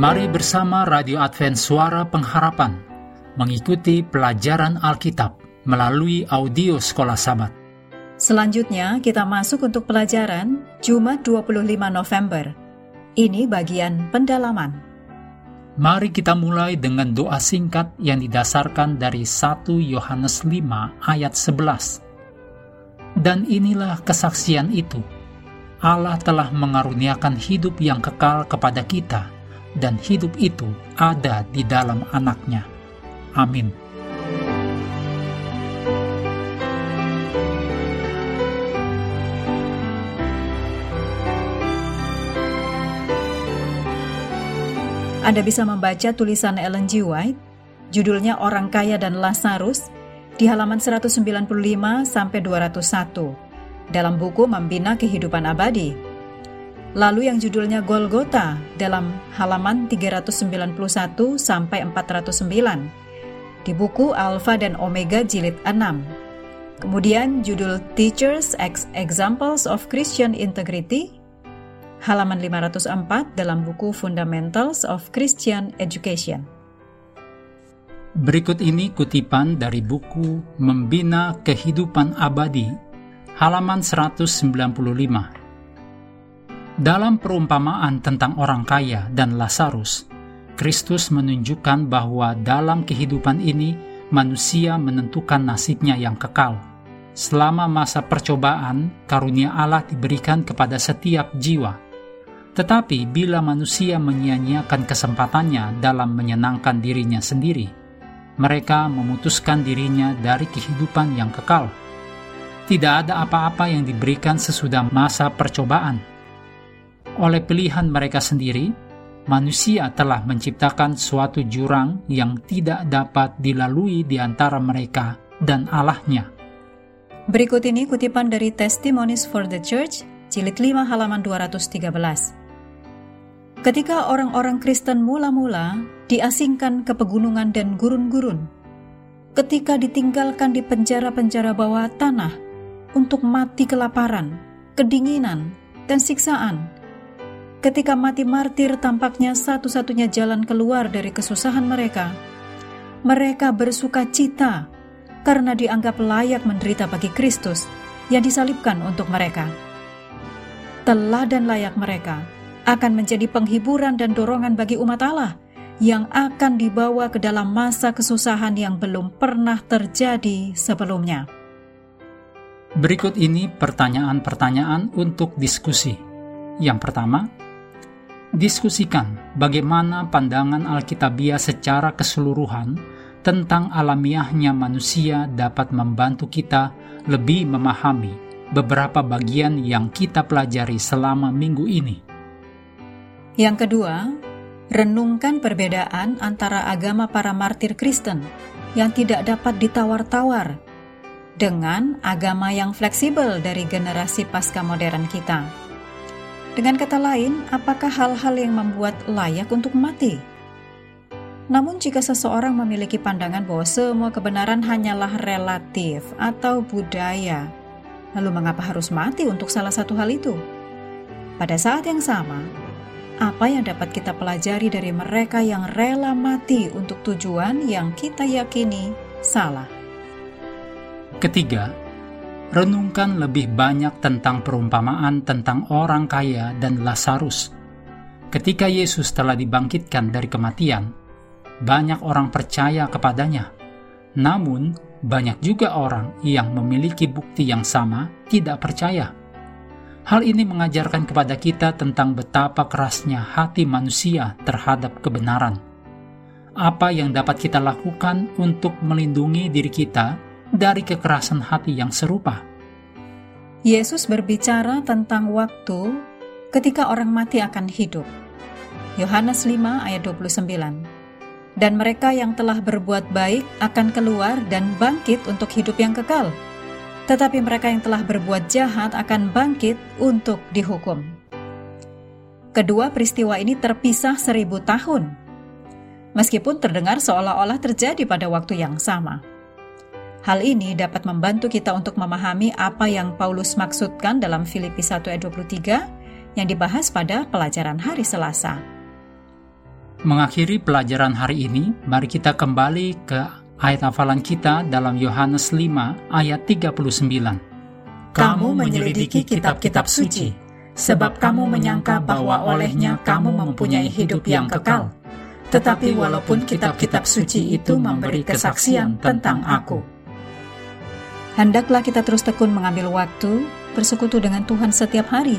Mari bersama Radio Advent Suara Pengharapan mengikuti pelajaran Alkitab melalui audio Sekolah Sabat. Selanjutnya kita masuk untuk pelajaran Jumat 25 November. Ini bagian pendalaman. Mari kita mulai dengan doa singkat yang didasarkan dari 1 Yohanes 5 ayat 11. Dan inilah kesaksian itu. Allah telah mengaruniakan hidup yang kekal kepada kita, dan hidup itu ada di dalam anaknya. Amin. Anda bisa membaca tulisan Ellen G. White, judulnya Orang Kaya dan Lazarus, di halaman 195 sampai 201 dalam buku Membina Kehidupan Abadi. Lalu yang judulnya Golgota dalam halaman 391 sampai 409 di buku Alpha dan Omega jilid 6. Kemudian judul Teachers Ex Examples of Christian Integrity halaman 504 dalam buku Fundamentals of Christian Education. Berikut ini kutipan dari buku Membina Kehidupan Abadi, halaman 195. Dalam perumpamaan tentang orang kaya dan Lazarus, Kristus menunjukkan bahwa dalam kehidupan ini manusia menentukan nasibnya yang kekal. Selama masa percobaan, karunia Allah diberikan kepada setiap jiwa tetapi bila manusia menyia-nyiakan kesempatannya dalam menyenangkan dirinya sendiri, mereka memutuskan dirinya dari kehidupan yang kekal. Tidak ada apa-apa yang diberikan sesudah masa percobaan. Oleh pilihan mereka sendiri, manusia telah menciptakan suatu jurang yang tidak dapat dilalui di antara mereka dan Allahnya. Berikut ini kutipan dari Testimonies for the Church, jilid 5 halaman 213. Ketika orang-orang Kristen mula-mula diasingkan ke pegunungan dan gurun-gurun, ketika ditinggalkan di penjara-penjara bawah tanah untuk mati kelaparan, kedinginan, dan siksaan, ketika mati martir tampaknya satu-satunya jalan keluar dari kesusahan mereka, mereka bersuka cita karena dianggap layak menderita bagi Kristus yang disalibkan untuk mereka. Telah dan layak mereka akan menjadi penghiburan dan dorongan bagi umat Allah yang akan dibawa ke dalam masa kesusahan yang belum pernah terjadi sebelumnya. Berikut ini pertanyaan-pertanyaan untuk diskusi. Yang pertama, diskusikan bagaimana pandangan Alkitabiah secara keseluruhan tentang alamiahnya manusia dapat membantu kita lebih memahami beberapa bagian yang kita pelajari selama minggu ini. Yang kedua, renungkan perbedaan antara agama para martir Kristen yang tidak dapat ditawar-tawar dengan agama yang fleksibel dari generasi pasca modern kita. Dengan kata lain, apakah hal-hal yang membuat layak untuk mati? Namun jika seseorang memiliki pandangan bahwa semua kebenaran hanyalah relatif atau budaya, lalu mengapa harus mati untuk salah satu hal itu? Pada saat yang sama, apa yang dapat kita pelajari dari mereka yang rela mati untuk tujuan yang kita yakini salah. Ketiga, renungkan lebih banyak tentang perumpamaan tentang orang kaya dan Lazarus. Ketika Yesus telah dibangkitkan dari kematian, banyak orang percaya kepadanya. Namun, banyak juga orang yang memiliki bukti yang sama tidak percaya Hal ini mengajarkan kepada kita tentang betapa kerasnya hati manusia terhadap kebenaran. Apa yang dapat kita lakukan untuk melindungi diri kita dari kekerasan hati yang serupa? Yesus berbicara tentang waktu ketika orang mati akan hidup. Yohanes 5 ayat 29. Dan mereka yang telah berbuat baik akan keluar dan bangkit untuk hidup yang kekal tetapi mereka yang telah berbuat jahat akan bangkit untuk dihukum. Kedua peristiwa ini terpisah seribu tahun, meskipun terdengar seolah-olah terjadi pada waktu yang sama. Hal ini dapat membantu kita untuk memahami apa yang Paulus maksudkan dalam Filipi 1 ayat 23 yang dibahas pada pelajaran hari Selasa. Mengakhiri pelajaran hari ini, mari kita kembali ke ayat hafalan kita dalam Yohanes 5 ayat 39. Kamu menyelidiki kitab-kitab suci, sebab kamu menyangka bahwa olehnya kamu mempunyai hidup yang kekal. Tetapi walaupun kitab-kitab suci itu memberi kesaksian tentang aku. Hendaklah kita terus tekun mengambil waktu bersekutu dengan Tuhan setiap hari,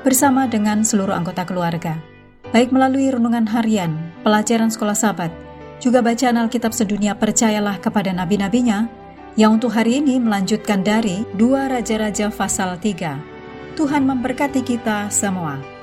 bersama dengan seluruh anggota keluarga. Baik melalui renungan harian, pelajaran sekolah sahabat, juga bacaan Alkitab sedunia percayalah kepada nabi-nabinya, yang untuk hari ini melanjutkan dari dua Raja-Raja pasal 3. Tuhan memberkati kita semua.